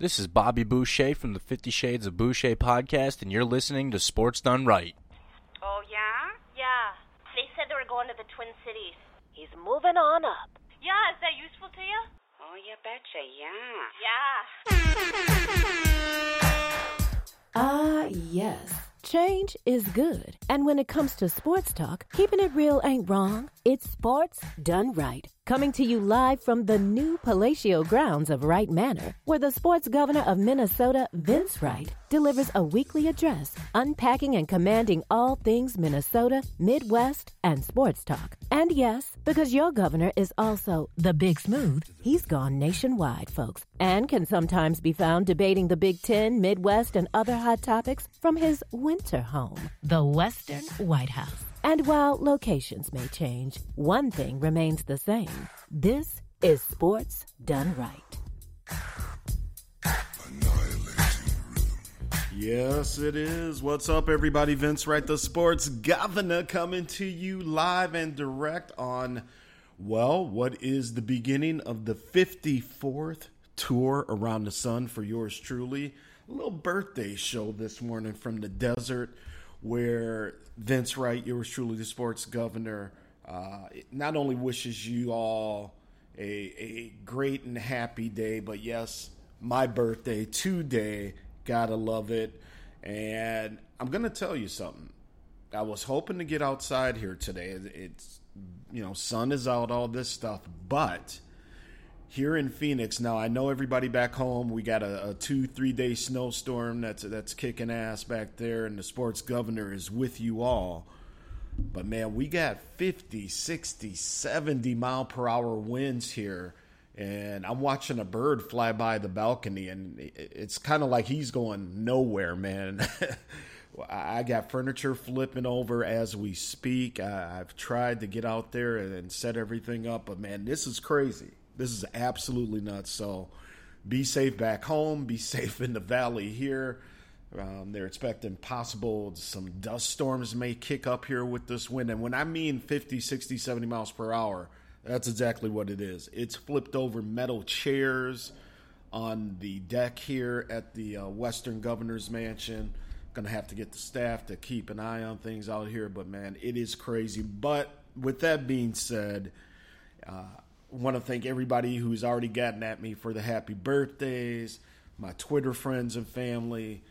This is Bobby Boucher from the Fifty Shades of Boucher podcast, and you're listening to Sports Done Right. Oh, yeah? Yeah. They said they were going to the Twin Cities. He's moving on up. Yeah, is that useful to you? Oh, you betcha, Yeah. Yeah. Ah, yes. Change is good. And when it comes to sports talk, keeping it real ain't wrong. It's sports done right. Coming to you live from the new palatial grounds of Wright Manor, where the sports governor of Minnesota, Vince Wright, delivers a weekly address unpacking and commanding all things Minnesota, Midwest, and sports talk. And yes, because your governor is also the Big Smooth, he's gone nationwide, folks, and can sometimes be found debating the Big Ten, Midwest, and other hot topics from his winter home, the Western White House. And while locations may change, one thing remains the same. This is sports done right. Yes, it is. What's up, everybody? Vince Wright, the sports governor, coming to you live and direct on, well, what is the beginning of the 54th tour around the sun for yours truly. A little birthday show this morning from the desert where Vince Wright, yours truly, the sports governor, uh, not only wishes you all a, a great and happy day, but yes, my birthday today. Gotta love it. And I'm to tell you something. I was hoping to get outside here today. It's, you know, sun is out, all this stuff, but here in Phoenix now. I know everybody back home. We got a, a, two, three day snowstorm that's that's kicking ass back there, and the sports governor is with you all. But man, we got 50, 60, 70 mile per hour winds here. And I'm watching a bird fly by the balcony, and it's kind of like he's going nowhere, man. I got furniture flipping over as we speak. I've tried to get out there and set everything up, but man, this is crazy. This is absolutely nuts. So be safe back home. Be safe in the valley here. Um, they're expecting possible some dust storms may kick up here with this wind. And when I mean 50, 60, 70 miles per hour, that's exactly what it is. It's flipped over metal chairs on the deck here at the uh, Western Governor's Mansion. Gonna have to get the staff to keep an eye on things out here, but man, it is crazy. But with that being said, uh, want to thank everybody who's already gotten at me for the happy birthdays, my Twitter friends and family,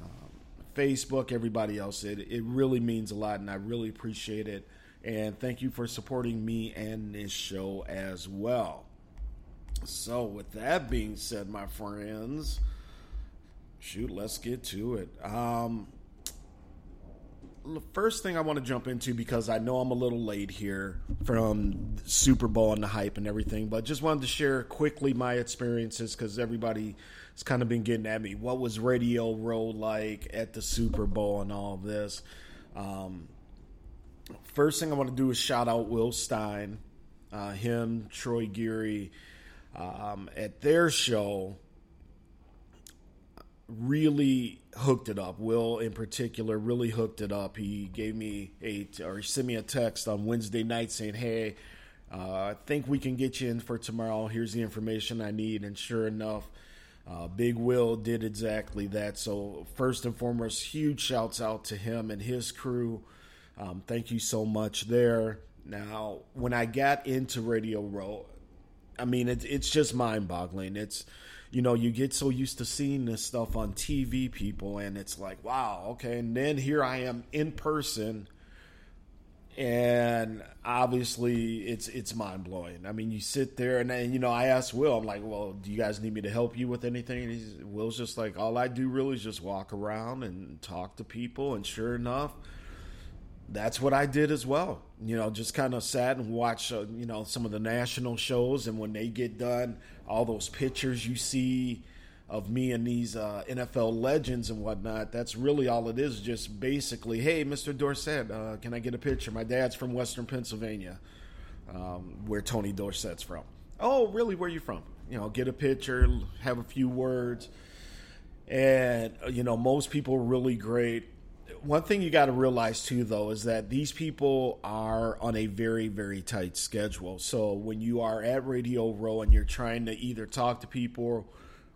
um, Facebook, everybody else. It, it really means a lot, and I really appreciate it. And thank you for supporting me and this show as well. So, with that being said, my friends, shoot, let's get to it. Um, first thing I want to jump into because I know I'm a little late here from Super Bowl and the hype and everything, but just wanted to share quickly my experiences because everybody has kind of been getting at me. What was Radio Row like at the Super Bowl and all of this? Um, first thing I want to do is shout out Will Stein, uh, him, Troy Geary, um, at their show really hooked it up. Will, in particular, really hooked it up. He gave me a or he sent me a text on Wednesday night saying, "Hey, uh, I think we can get you in for tomorrow. Here's the information I need." And sure enough, uh, Big Will did exactly that. So first and foremost, huge shouts out to him and his crew. Um, thank you so much there. Now, when I got into Radio Row, I mean, it, it's just mind boggling. It's you know, you get so used to seeing this stuff on TV, people, and it's like, wow, okay. And then here I am in person, and obviously it's it's mind blowing. I mean, you sit there, and then you know, I asked Will, I'm like, well, do you guys need me to help you with anything? And he's, Will's just like, all I do really is just walk around and talk to people, and sure enough that's what I did as well. You know, just kind of sat and watched, uh, you know, some of the national shows, and when they get done, all those pictures you see of me and these uh, NFL legends and whatnot. That's really all it is. Just basically, hey, Mr. Dorsett, uh, can I get a picture? My dad's from Western Pennsylvania, um, where Tony Dorsett's from. Oh, really? Where you from? You know, get a picture, have a few words, and uh, you know, most people are really great one thing you got to realize too, though, is that these people are on a very, very tight schedule. So when you are at Radio Row and you're trying to either talk to people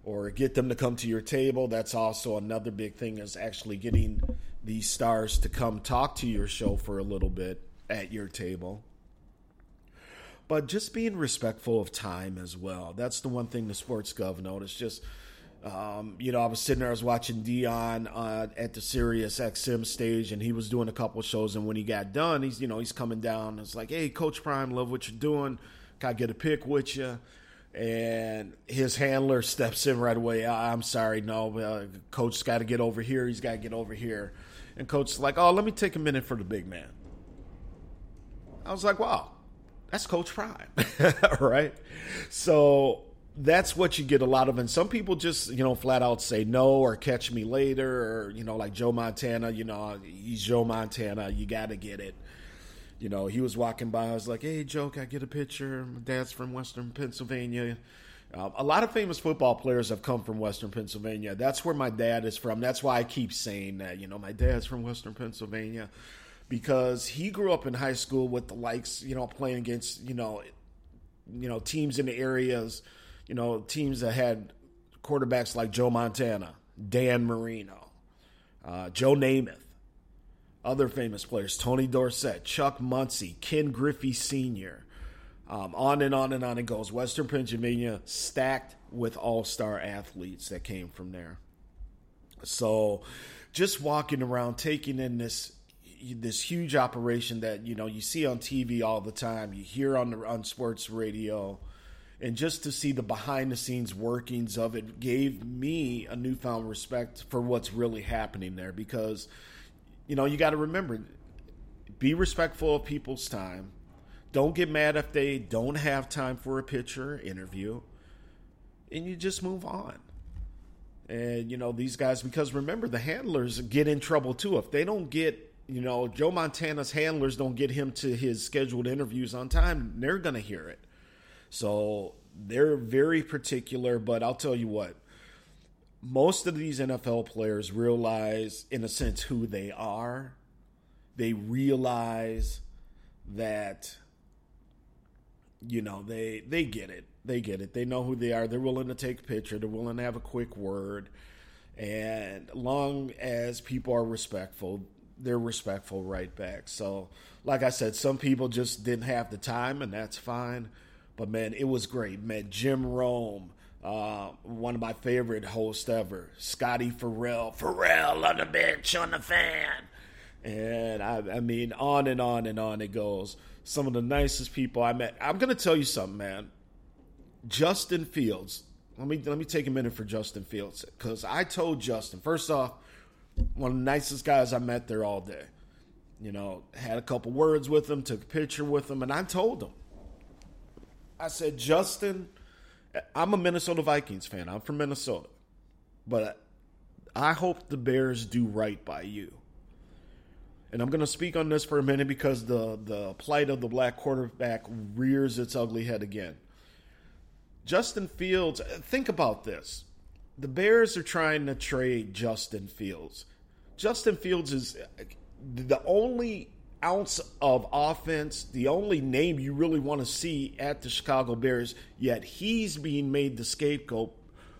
or get them to come to your table. That's also another big thing is actually getting these stars to come talk to your show for a little bit at your table. But just being respectful of time as well. That's the one thing the sports gov noticed. Just um, you know, I was sitting there, I was watching Deion uh, at the Sirius XM stage, and he was doing a couple shows. And when he got done, he's you know he's coming down. It's like, hey, Coach Prime, love what you're doing. Can I get a pic with you? And his handler steps in right away. I'm sorry, no, uh, Coach's got to get over here. He's got to get over here. And Coach's like, oh, let me take a minute for the big man. I was like, wow, that's Coach Prime, right? So that's what you get a lot of. And some people just, you know, flat out say no or catch me later or, you know, like Joe Montana, you know, he's Joe Montana. You got to get it. You know, he was walking by. I was like, hey, Joe, can I get a picture? My dad's from Western Pennsylvania. Uh, a lot of famous football players have come from Western Pennsylvania. That's where my dad is from. That's why I keep saying that. You know, my dad's from Western Pennsylvania because he grew up in high school with the likes, you know, playing against, you know, you know, teams in the areas – you know, teams that had quarterbacks like Joe Montana, Dan Marino, uh, Joe Namath, other famous players, Tony Dorsett, Chuck Muncie, Ken Griffey Sr., um, on and on and on it goes. Western Pennsylvania stacked with all star athletes that came from there. So just walking around, taking in this this huge operation that you know you see on TV all the time, you hear on the on sports radio, and just to see the behind the scenes workings of it gave me a newfound respect for what's really happening there because you know you got to remember be respectful of people's time. Don't get mad if they don't have time for a picture interview and you just move on. And you know these guys because remember the handlers get in trouble too. If they don't get you know joe montana's handlers don't get him to his scheduled interviews on time they're going to hear it so they're very particular, but I'll tell you what, most of these NFL players realize, in a sense, who they are. They realize that, you know, they they get it. They get it. They know who they are. They're willing to take a picture. They're willing to have a quick word. And long as people are respectful, they're respectful right back. So, like I said, some people just didn't have the time, and that's fine. But man, it was great. Met Jim Rome, uh, one of my favorite hosts ever, Scotty Farrell, Farrell on the bench on the fan. And I, I mean, on and on and on it goes. Some of the nicest people I met. I'm gonna tell you something, man. Justin Fields. Let me let me take a minute for Justin Fields because I told Justin first off, one of the nicest guys I met there all day. You know, had a couple words with him, took a picture with him, and I told him, I said, Justin, I'm a Minnesota Vikings fan. I'm from Minnesota. But I hope the Bears do right by you. And I'm going to speak on this for a minute because the, the plight of the black quarterback rears its ugly head again. Justin Fields, think about this. The Bears are trying to trade Justin Fields. Justin Fields is the only ounce of offense, the only name you really want to see at the Chicago Bears, yet he's being made the scapegoat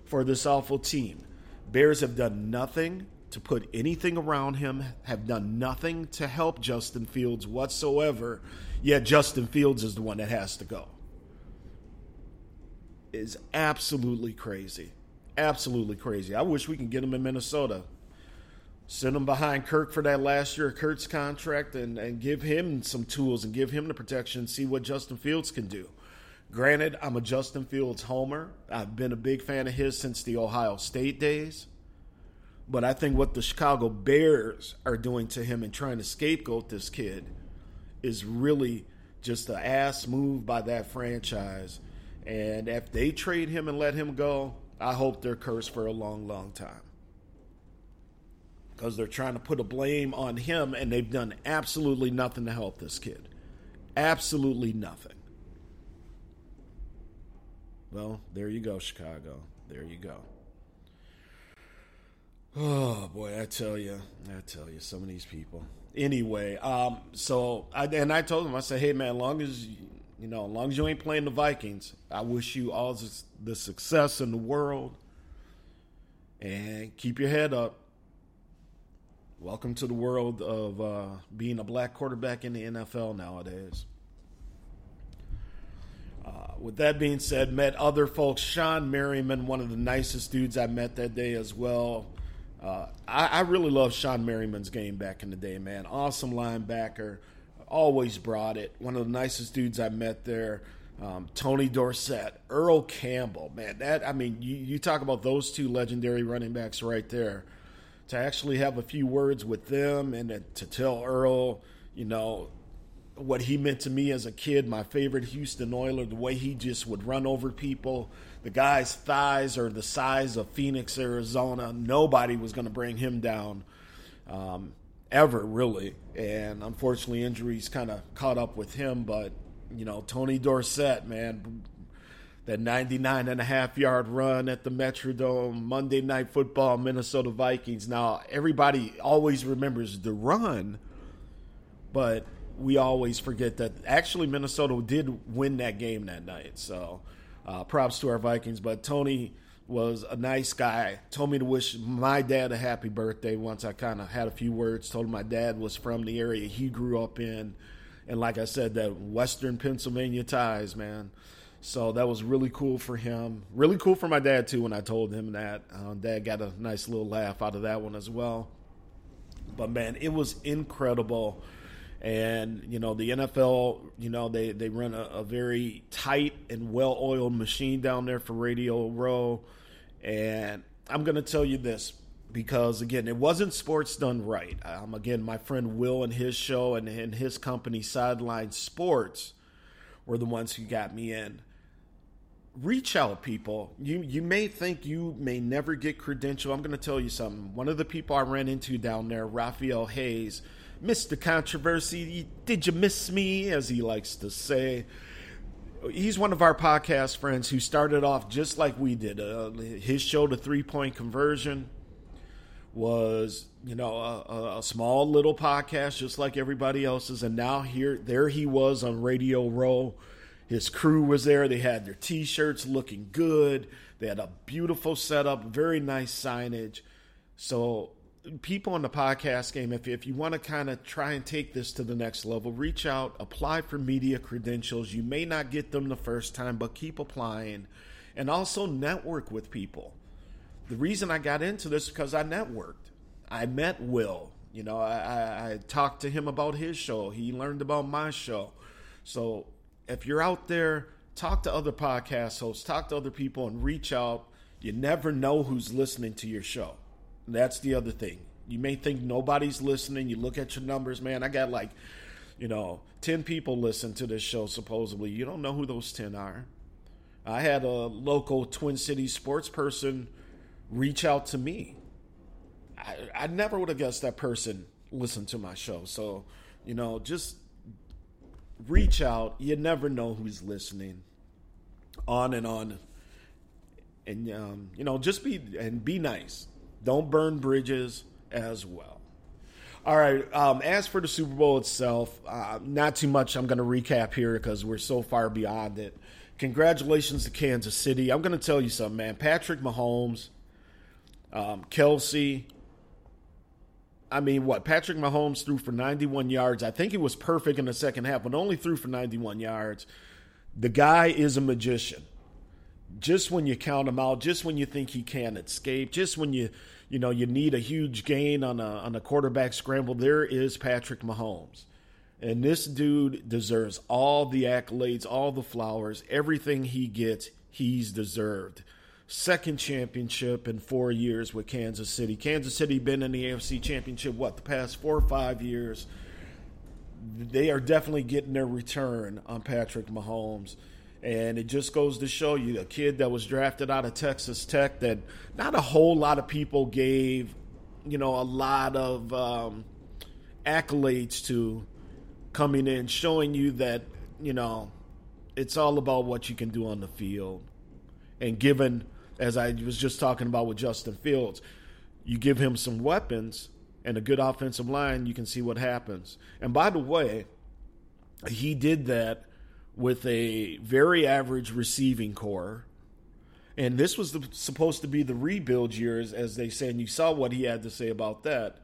for this awful team. Bears have done nothing to put anything around him, have done nothing to help Justin Fields whatsoever, yet Justin Fields is the one that has to go. Is absolutely crazy. Absolutely crazy. I wish we can get him in Minnesota send him behind Kirk for that last year of Kirk's contract and, and give him some tools and give him the protection see what Justin Fields can do. Granted, I'm a Justin Fields homer. I've been a big fan of his since the Ohio State days. But I think what the Chicago Bears are doing to him and trying to scapegoat this kid is really just an ass move by that franchise. And if they trade him and let him go, I hope they're cursed for a long, long time because they're trying to put a blame on him, and they've done absolutely nothing to help this kid. Absolutely nothing. Well, there you go, Chicago. There you go. Oh boy, I tell you, I tell you, some of these people. Anyway, um, so I and I told him, I said, hey man, long as you know, as long as you ain't playing the Vikings, I wish you all the success in the world. and keep your head up. Welcome to the world of uh, being a black quarterback in the NFL nowadays. Uh, with that being said, met other folks. Shawne Merriman, one of the nicest dudes I met that day as well. Uh, I, I, really love Shawne Merriman's game back in the day, man. Awesome linebacker, always brought it. One of the nicest dudes I met there. Um, Tony Dorsett, Earl Campbell, man. That I mean, you, you talk about those two legendary running backs right there. To actually have a few words with them and to tell Earl, you know, what he meant to me as a kid, my favorite Houston Oiler, the way he just would run over people. The guy's thighs are the size of Phoenix, Arizona. Nobody was going to bring him down um, ever, really. And unfortunately, injuries kind of caught up with him. But, you know, Tony Dorsett, man, that 99 and a half yard run at the Metrodome, Monday Night Football, Minnesota Vikings. Now, everybody always remembers the run, but we always forget that actually Minnesota did win that game that night. So uh, props to our Vikings. But Tony was a nice guy. Told me to wish my dad a happy birthday once I kind of had a few words. Told him my dad was from the area he grew up in. And like I said, that Western Pennsylvania ties, man. So that was really cool for him. Really cool for my dad, too, when I told him that. Uh, dad got a nice little laugh out of that one as well. But man, it was incredible and you know the NFL, you know they they run a, a very tight and well oiled machine down there for Radio Row, and I'm going to tell you this because again, it wasn't sports done right. Um, again, my friend Will and his show and, and his company Sideline Sports were the ones who got me in. Reach out, people. You you may think you may never get credential. I'm going to tell you something. One of the people I ran into down there, Raphael Hayes Mr. Controversy, did you miss me? As he likes to say. He's one of our podcast friends who started off just like we did. Uh, his show, The Three Point Conversion, was you know a, a, small little podcast just like everybody else's, and now here there he was on Radio Row. His crew was there. They had their T-shirts looking good. They had a beautiful setup, very nice signage. So people in the podcast game, if, if you want to kind of try and take this to the next level, reach out, apply for media credentials. You may not get them the first time, but keep applying. And also network with people. The reason I got into this is because I networked. I met Will. You know, I, I, I talked to him about his show. He learned about my show. So if you're out there, talk to other podcast hosts, talk to other people, and reach out. You never know who's listening to your show. That's the other thing. You may think nobody's listening. You look at your numbers, man. I got like, you know, 10 people listen to this show, supposedly. You don't know who those 10 are. I had a local Twin Cities sports person reach out to me. I, I never would have guessed that person listened to my show. So, you know, just reach out. You never know who's listening. On and on. And, um, you know, just be, and be nice. Don't burn bridges as well. All right. Um, as for the Super Bowl itself, uh, not too much I'm going to recap here because we're so far beyond it. Congratulations to Kansas City. I'm going to tell you something, man. Patrick Mahomes, um, Kelce. I mean, what? Patrick Mahomes threw for 91 yards. I think he was perfect in the second half, but only threw for 91 yards. The guy is a magician just when you count him out, just when you think he can't escape, just when you you know you need a huge gain on a on a quarterback scramble, there is Patrick Mahomes. And this dude deserves all the accolades, all the flowers, everything he gets, he's deserved. Second championship in four years with Kansas City. Kansas City been in the AFC championship, what, the past four or five years. They are definitely getting their return on Patrick Mahomes. And it just goes to show you a kid that was drafted out of Texas Tech that not a whole lot of people gave, you know, a lot of um, accolades to coming in, showing you that, you know, it's all about what you can do on the field. And given, as I was just talking about with Justin Fields, you give him some weapons and a good offensive line, you can see what happens. And by the way, he did that with a very average receiving corps. And this was the, supposed to be the rebuild years, as they say, and you saw what he had to say about that.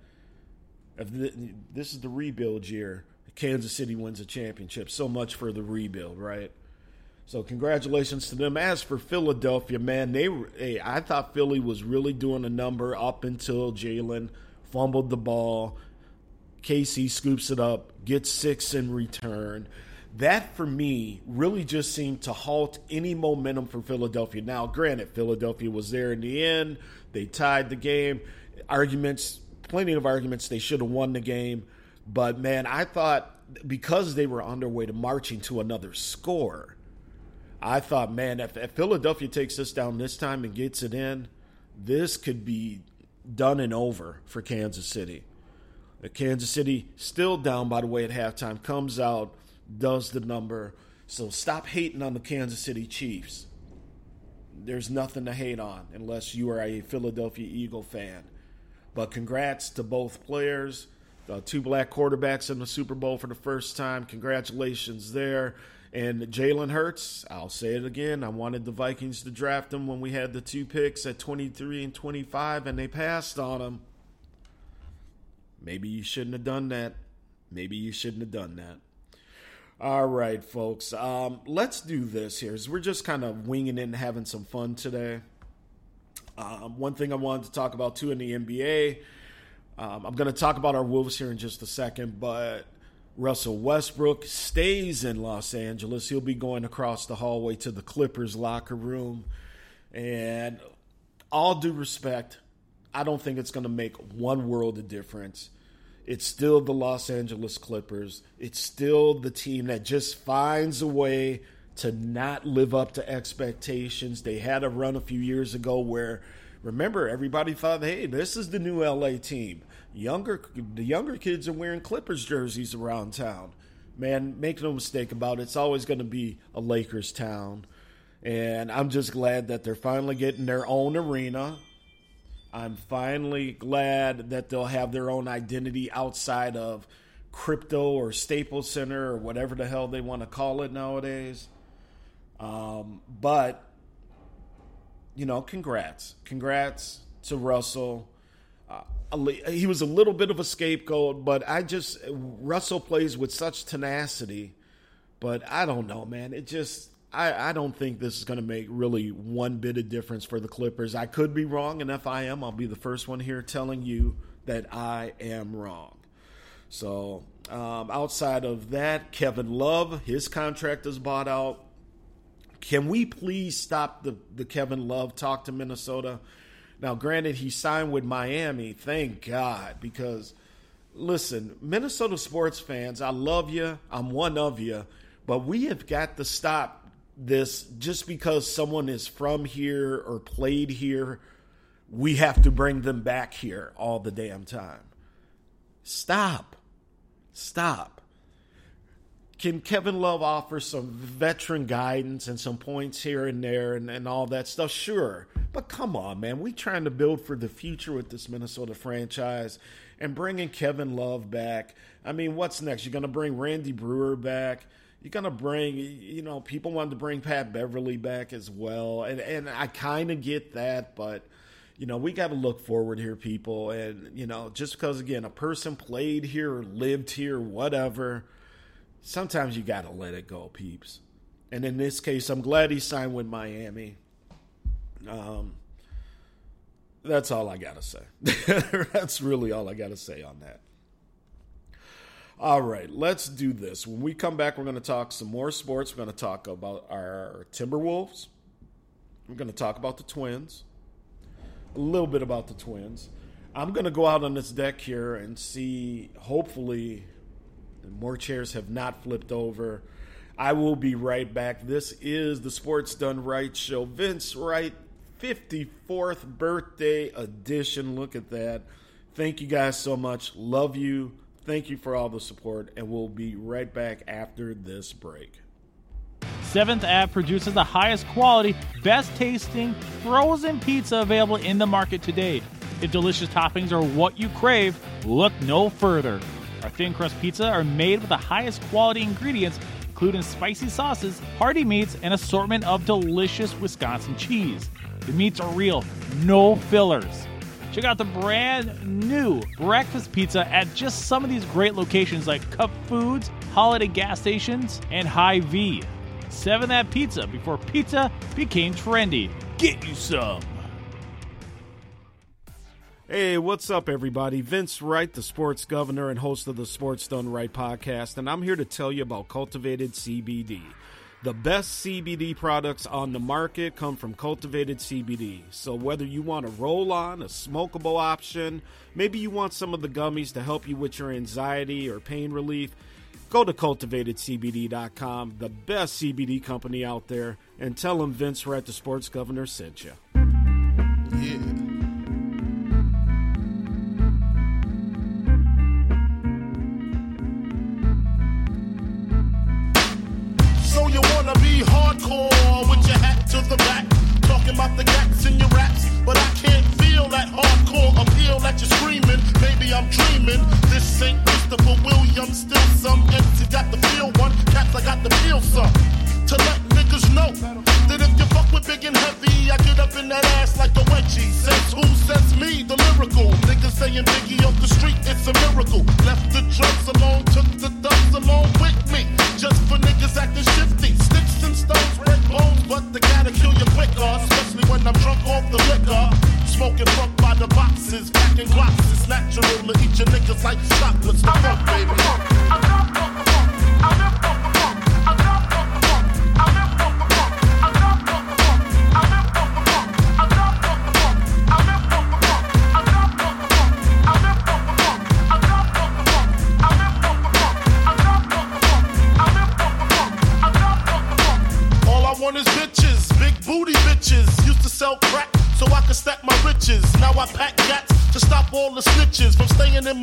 This is the rebuild year, Kansas City wins a championship. So much for the rebuild, right? So congratulations to them. As for Philadelphia, man, they hey, I thought Philly was really doing a number up until Jalen fumbled the ball. Casey scoops it up, gets six in return. That for me really just seemed to halt any momentum for Philadelphia. Now, granted, Philadelphia was there in the end. They tied the game. Arguments, plenty of arguments. They should have won the game. But man, I thought because they were on their way to marching to another score, I thought, man, if, if Philadelphia takes this down this time and gets it in, this could be done and over for Kansas City. The Kansas City still down, by the way, at halftime, comes out, does the number. So stop hating on the Kansas City Chiefs. There's nothing to hate on unless you are a Philadelphia Eagle fan. But congrats to both players. Uh, two black quarterbacks in the Super Bowl for the first time. Congratulations there. And Jalen Hurts, I'll say it again. I wanted the Vikings to draft him when we had the two picks at 23 and 25, and they passed on him. Maybe you shouldn't have done that. Maybe you shouldn't have done that. All right, folks. Um, let's do this here. We're just kind of winging it and having some fun today. Um, one thing I wanted to talk about too in the NBA. Um, I'm going to talk about our Wolves here in just a second, but Russell Westbrook stays in Los Angeles. He'll be going across the hallway to the Clippers locker room. And all due respect, I don't think it's going to make one world of difference. It's still the Los Angeles Clippers. It's still the team that just finds a way to not live up to expectations. They had a run a few years ago where remember everybody thought, "Hey, this is the new LA team." Younger the younger kids are wearing Clippers jerseys around town. Man, make no mistake about it, it's always going to be a Lakers town. And I'm just glad that they're finally getting their own arena. I'm finally glad that they'll have their own identity outside of crypto or Staples Center or whatever the hell they want to call it nowadays. Um, but, you know, congrats. Congrats to Russell. Uh, he was a little bit of a scapegoat, but I just, Russell plays with such tenacity. But I don't know, man. It just, I, I don't think this is going to make really one bit of difference for the Clippers. I could be wrong, and if I am, I'll be the first one here telling you that I am wrong. So, um, outside of that, Kevin Love, his contract is bought out. Can we please stop the, the Kevin Love talk to Minnesota? Now, granted, he signed with Miami. Thank God, because listen, Minnesota sports fans, I love you. I'm one of you, but we have got to stop this just because someone is from here or played here, we have to bring them back here all the damn time. Stop. Stop. Can Kevin Love offer some veteran guidance and some points here and there and, and all that stuff? Sure. But come on, man. We trying to build for the future with this Minnesota franchise and bringing Kevin Love back. I mean, what's next? You're going to bring Randy Brewer back you're gonna bring you know people wanted to bring Pat Beverley back as well, and and I kind of get that, but you know we got to look forward here, people, and you know just because again a person played here lived here, whatever, sometimes you got to let it go, peeps. And in this case, I'm glad he signed with Miami. Um, that's all I gotta say. that's really all I gotta say on that. All right, let's do this. When we come back, we're going to talk some more sports. We're going to talk about our Timberwolves. We're going to talk about the Twins. A little bit about the Twins. I'm going to go out on this deck here and see, hopefully, more chairs have not flipped over. I will be right back. This is the Sports Done Right show. Vince Wright, 54th birthday edition. Look at that. Thank you guys so much. Love you. Thank you for all the support, and we'll be right back after this break. Seventh Ave produces the highest quality, best tasting frozen pizza available in the market today. If delicious toppings are what you crave, look no further. Our thin crust pizza are made with the highest quality ingredients, including spicy sauces, hearty meats, and assortment of delicious Wisconsin cheese. The meats are real, no fillers. Check out the brand new breakfast pizza at just some of these great locations like Cup Foods, Holiday Gas Stations, and Hy-Vee. 7 That Pizza before pizza became trendy. Get you some. Hey, what's up, everybody? Vince Wright, the sports governor and host of the Sports Done Right podcast, and I'm here to tell you about Cultivated CBD. The best CBD products on the market come from Cultivated CBD. So, whether you want a roll on, a smokable option, maybe you want some of the gummies to help you with your anxiety or pain relief, go to cultivatedcbd.com, the best CBD company out there, and tell them Vince Wright, the sports governor, sent you. Maybe I'm dreaming. This ain't Christopher Williams, still some empty. Got the feel one, cats I got the feel some. To let niggas know that if you fuck with big and heavy, I get up in that ass like a wedgie. Says who says me, the lyrical. Niggas saying Biggie off the street, it's a miracle. Left the drugs alone, took the dubs along with me. Just for niggas acting shifty. Sticks and stones break bones, but they gotta kill you quicker. Especially when I'm drunk off the liquor. Smoking funk by the boxes, packing glocks. It's natural to eat your niggas like chocolates. The baby.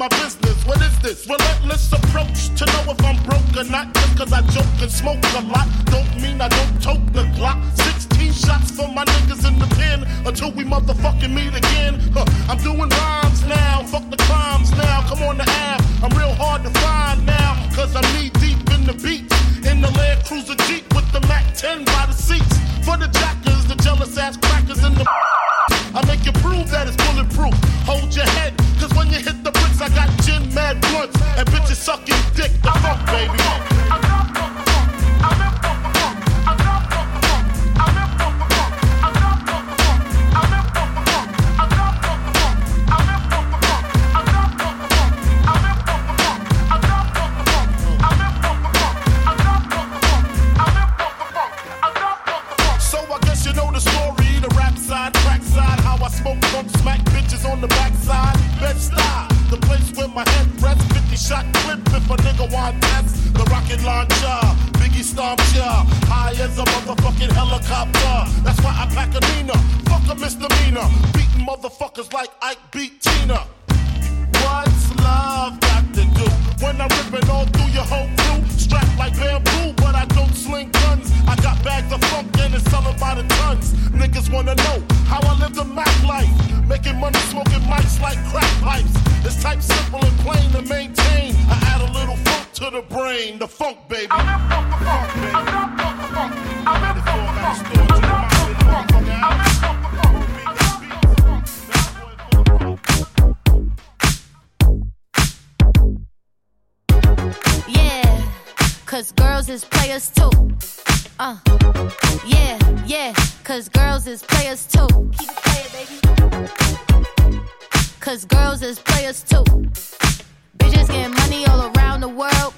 My business.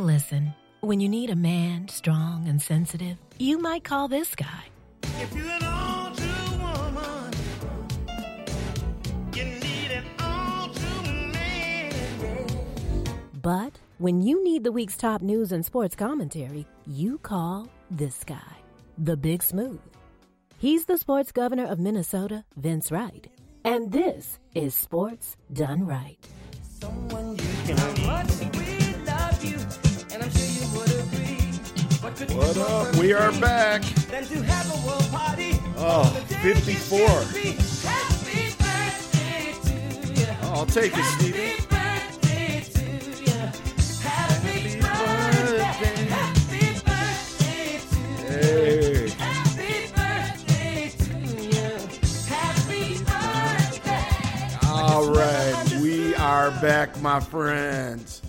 Listen, when you need a man strong and sensitive, you might call this guy. If you're an all-true woman, you need an all-true man. But when you need the week's top news and sports commentary, you call this guy, the Big Smooth. He's the sports governor of Minnesota, Vince Wright. And this is Sports Done Right. What up? Uh, we are back. Oh, 54. Oh, I'll take it, Stevie. Hey. All right, we are back, my friends.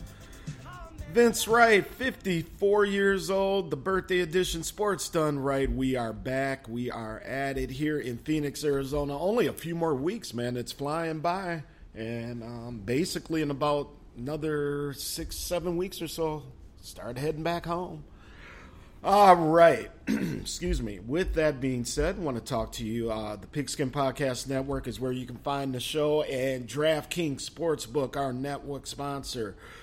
Vince Wright, 54 years old, the birthday edition Sports Done Right. We are back. We are at it here in Phoenix, Arizona. Only a few more weeks, man. It's flying by. And um, basically, in about another six, seven weeks or so, start heading back home. All right. Excuse me. With that being said, I want to talk to you. Uh, the Pigskin Podcast Network is where you can find the show, and DraftKings Sportsbook, our network sponsor.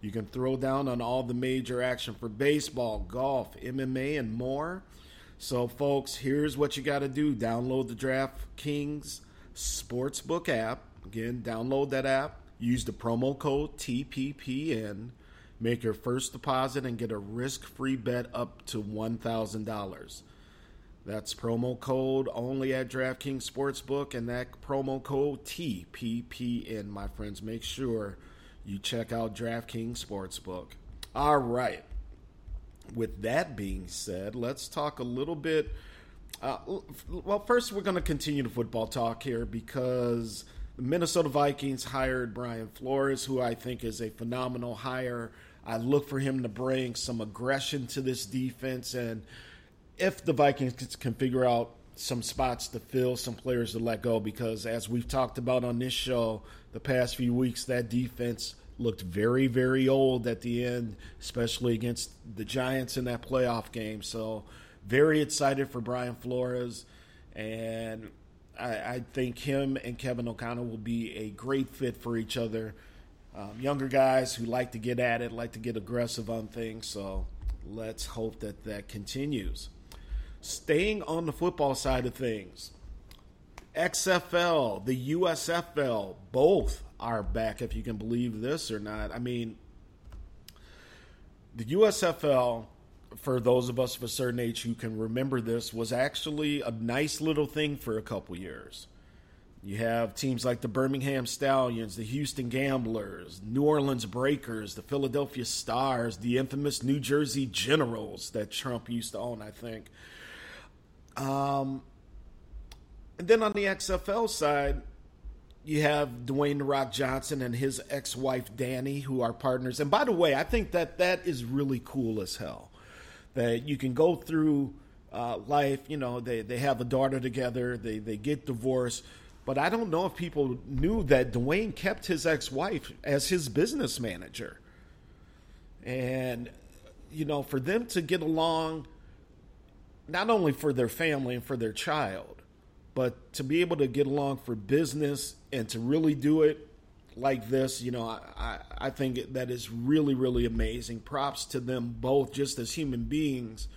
You can throw down on all the major action for baseball, golf, MMA, and more. So, folks, here's what you got to do download the DraftKings Sportsbook app. Again, download that app. Use the promo code TPPN. Make your first deposit and get a risk free bet up to $1,000. That's promo code only at DraftKings Sportsbook, and that promo code TPPN, my friends. Make sure you check out DraftKings Sportsbook. All right. With that being said, let's talk a little bit. Uh, well, first, we're going to continue the football talk here because the Minnesota Vikings hired Brian Flores, who I think is a phenomenal hire. I look for him to bring some aggression to this defense. And if the Vikings can figure out some spots to fill, some players to let go, because as we've talked about on this show the past few weeks, that defense looked very, very old at the end, especially against the Giants in that playoff game. So, very excited for Brian Flores. And I, I think him and Kevin O'Connell will be a great fit for each other. Um, younger guys who like to get at it, like to get aggressive on things. So let's hope that that continues. Staying on the football side of things, XFL, the USFL, both are back, if you can believe this or not. I mean, the USFL, for those of us of a certain age who can remember this, was actually a nice little thing for a couple years. You have teams like the Birmingham Stallions, the Houston Gamblers, New Orleans Breakers, the Philadelphia Stars, the infamous New Jersey Generals that Trump used to own, I think. Um, and then on the XFL side, you have Dwayne Rock Johnson and his ex-wife Dany, who are partners. And by the way, I think that that is really cool as hell. that you can go through uh, life. You know, they, they have a daughter together, they, they get divorced. But I don't know if people knew that Dwayne kept his ex wife as his business manager. And, you know, for them to get along, not only for their family and for their child, but to be able to get along for business and to really do it like this, you know, I, I think that is really, really amazing. Props to them both, just as human beings.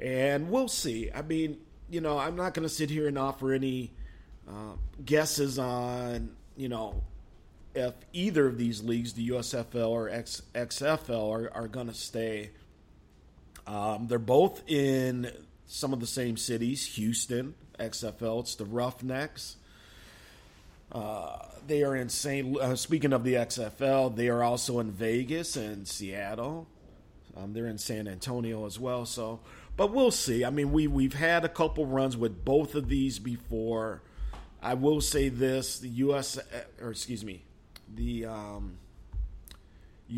And we'll see. I mean, you know, I'm not going to sit here and offer any uh, guesses on, you know, if either of these leagues, the USFL or X, XFL, are, are going to stay. Um, they're both in some of the same cities Houston, XFL, it's the Roughnecks. Uh, they are in St. Uh, speaking of the XFL, they are also in Vegas and Seattle. Um, they're in San Antonio as well. So, but we'll see. I mean, we we've had a couple runs with both of these before. I will say this: the US, or excuse me, the um,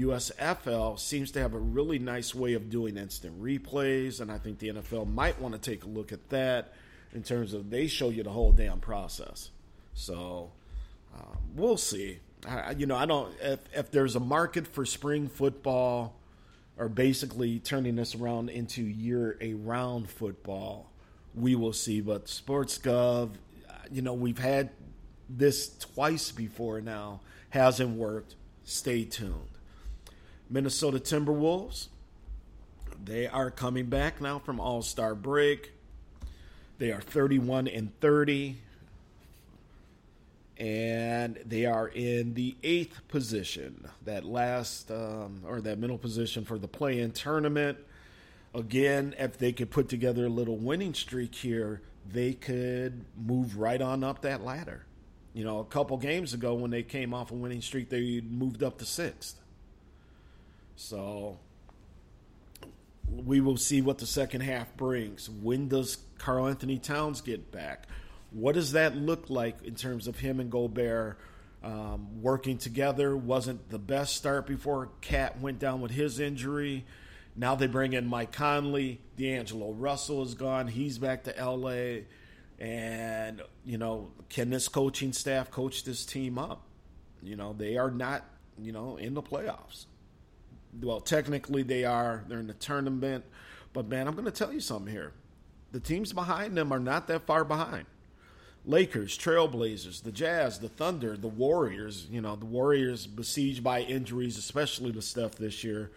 USFL seems to have a really nice way of doing instant replays, and I think the NFL might want to take a look at that in terms of they show you the whole damn process. So um, we'll see. I, you know, I don't if if there's a market for spring football or basically turning this around into year a round football, we will see. But Sports Gov, you know, we've had this twice before now, hasn't worked. Stay tuned. Minnesota Timberwolves, they are coming back now from All Star break. They are 31 and 30 and they are in the eighth position, that last um, or that middle position for the play-in tournament. Again, if they could put together a little winning streak here, they could move right on up that ladder. You know, a couple games ago when they came off a winning streak, they moved up to sixth. So we will see what the second half brings. When does Karl-Anthony Towns get back? What does that look like in terms of him and Gobert um, working together? Wasn't the best start before KAT went down with his injury. Now they bring in Mike Conley. D'Angelo Russell is gone. He's back to LA. And, you know, can this coaching staff coach this team up? You know, they are not, you know, in the playoffs. Well, technically they are. They're in the tournament. But, man, I'm going to tell you something here. The teams behind them are not that far behind. Lakers, Trailblazers, the Jazz, the Thunder, the Warriors. You know, the Warriors besieged by injuries, especially the stuff this year.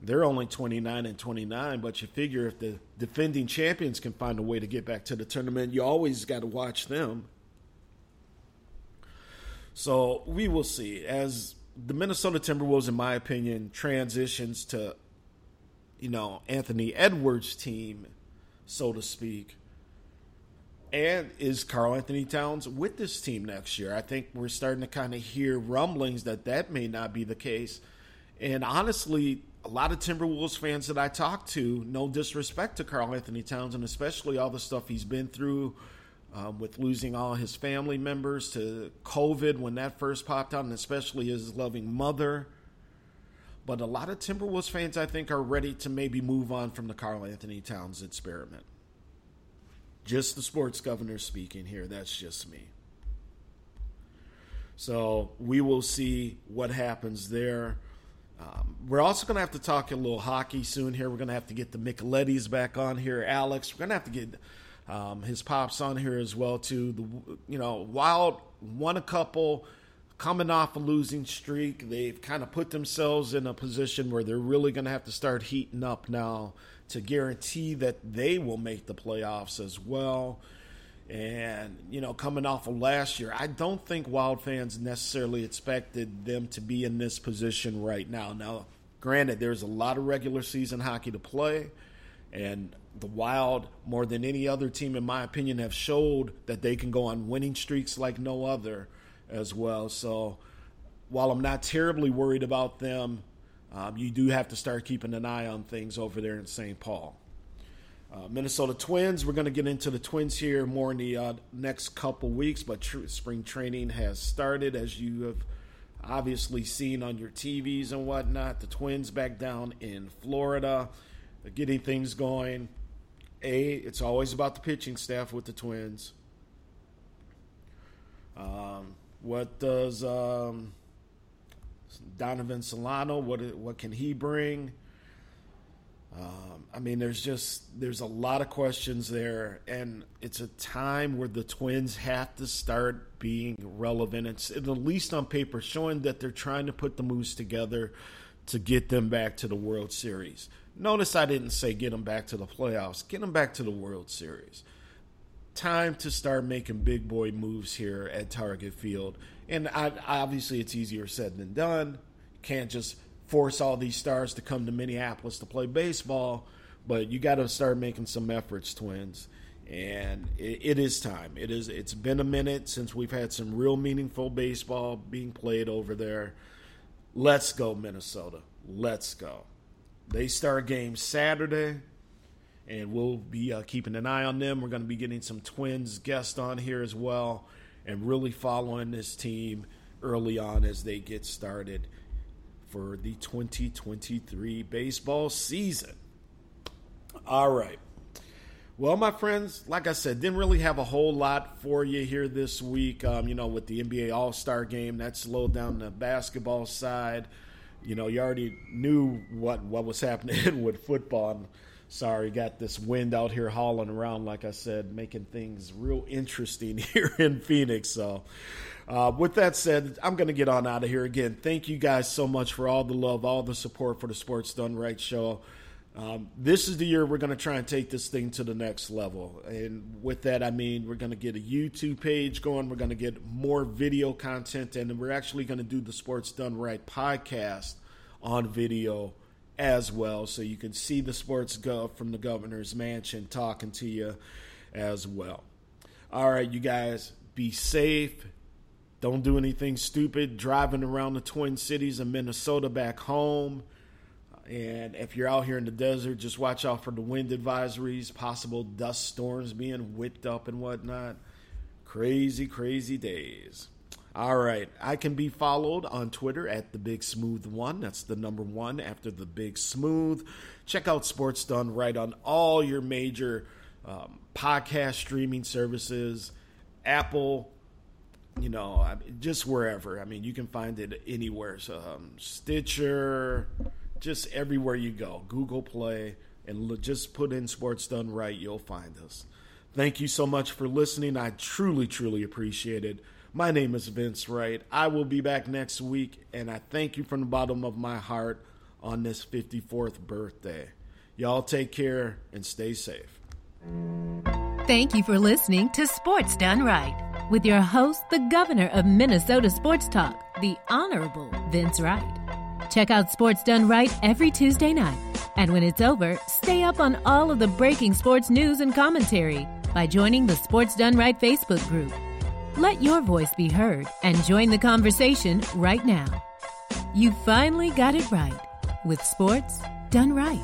They're only 29 and 29, but you figure if the defending champions can find a way to get back to the tournament, you always got to watch them. So we will see. As the Minnesota Timberwolves, in my opinion, transitions to, you know, Anthony Edwards' team, so to speak and is Karl-Anthony Towns with this team next year? I think we're starting to kind of hear rumblings that that may not be the case. And honestly, a lot of Timberwolves fans that I talk to, no disrespect to Karl-Anthony Towns, and especially all the stuff he's been through um, with losing all his family members to COVID when that first popped out, and especially his loving mother. But a lot of Timberwolves fans, I think, are ready to maybe move on from the Karl-Anthony Towns experiment. Just the sports governor speaking here. That's just me. So we will see what happens there. Um, we're also going to have to talk a little hockey soon here. We're going to have to get the Michelettis back on here. Alex, we're going to have to get um, his pops on here as well too. The you know Wild won a couple, coming off a losing streak. They've kind of put themselves in a position where they're really going to have to start heating up now to guarantee that they will make the playoffs as well. And, you know, coming off of last year, I don't think Wild fans necessarily expected them to be in this position right now. Now, granted, there's a lot of regular season hockey to play, and the Wild, more than any other team, in my opinion, have showed that they can go on winning streaks like no other as well. So, while I'm not terribly worried about them, um, you do have to start keeping an eye on things over there in St. Paul. Uh, Minnesota Twins, we're going to get into the Twins here more in the uh, next couple weeks, but tr- spring training has started, as you have obviously seen on your TVs and whatnot. The Twins back down in Florida. getting things going. A, it's always about the pitching staff with the Twins. Um, what does um, Donovan Solano? What what can he bring? Um, I mean, there's just there's a lot of questions there, and it's a time where the Twins have to start being relevant. It's at least on paper showing that they're trying to put the moves together to get them back to the World Series. Notice I didn't say get them back to the playoffs. Get them back to the World Series. Time to start making big boy moves here at Target Field, and I, obviously it's easier said than done. Can't just force all these stars to come to Minneapolis to play baseball, but you got to start making some efforts, Twins. And it, it is time. It is. It's been a minute since we've had some real meaningful baseball being played over there. Let's go, Minnesota. Let's go. They start games Saturday, and we'll be uh, keeping an eye on them. We're going to be getting some Twins guests on here as well, and really following this team early on as they get started for the 2023 baseball season. All right. Well, my friends, like I said, didn't really have a whole lot for you here this week. Um, you know, with the NBA All Star game, that slowed down the basketball side. You know, you already knew what what was happening with football. I'm sorry, got this wind out here hauling around, like I said, making things real interesting here in Phoenix. So, uh, with that said, I'm going to get on out of here again. Thank you guys so much for all the love, all the support for the Sports Done Right show. Um, this is the year we're going to try and take this thing to the next level. And with that, I mean we're going to get a YouTube page going. We're going to get more video content, and we're actually going to do the Sports Done Right podcast on video as well, so you can see the sports gov from the governor's mansion talking to you as well. All right, you guys, be safe don't do anything stupid driving around the Twin Cities and Minnesota back home. And if you're out here in the desert, just watch out for the wind advisories, possible dust storms being whipped up and whatnot. Crazy, crazy days. All right. I can be followed on Twitter at the Big Smooth One. That's the number one after the Big Smooth. Check out Sports Done Right on all your major um, podcast streaming services Apple, you know, just wherever. I mean, you can find it anywhere. So, um, Stitcher, just everywhere you go. Google Play, and just put in Sports Done Right, you'll find us. Thank you so much for listening. I truly, truly appreciate it. My name is Vince Wright. I will be back next week, and I thank you from the bottom of my heart on this 54th birthday. Y'all take care and stay safe. Thank you for listening to Sports Done Right with your host, the governor of Minnesota Sports Talk, the Honorable Vince Wright. Check out Sports Done Right every Tuesday night. And when it's over, stay up on all of the breaking sports news and commentary by joining the Sports Done Right Facebook group. Let your voice be heard and join the conversation right now. You finally got it right with Sports Done Right.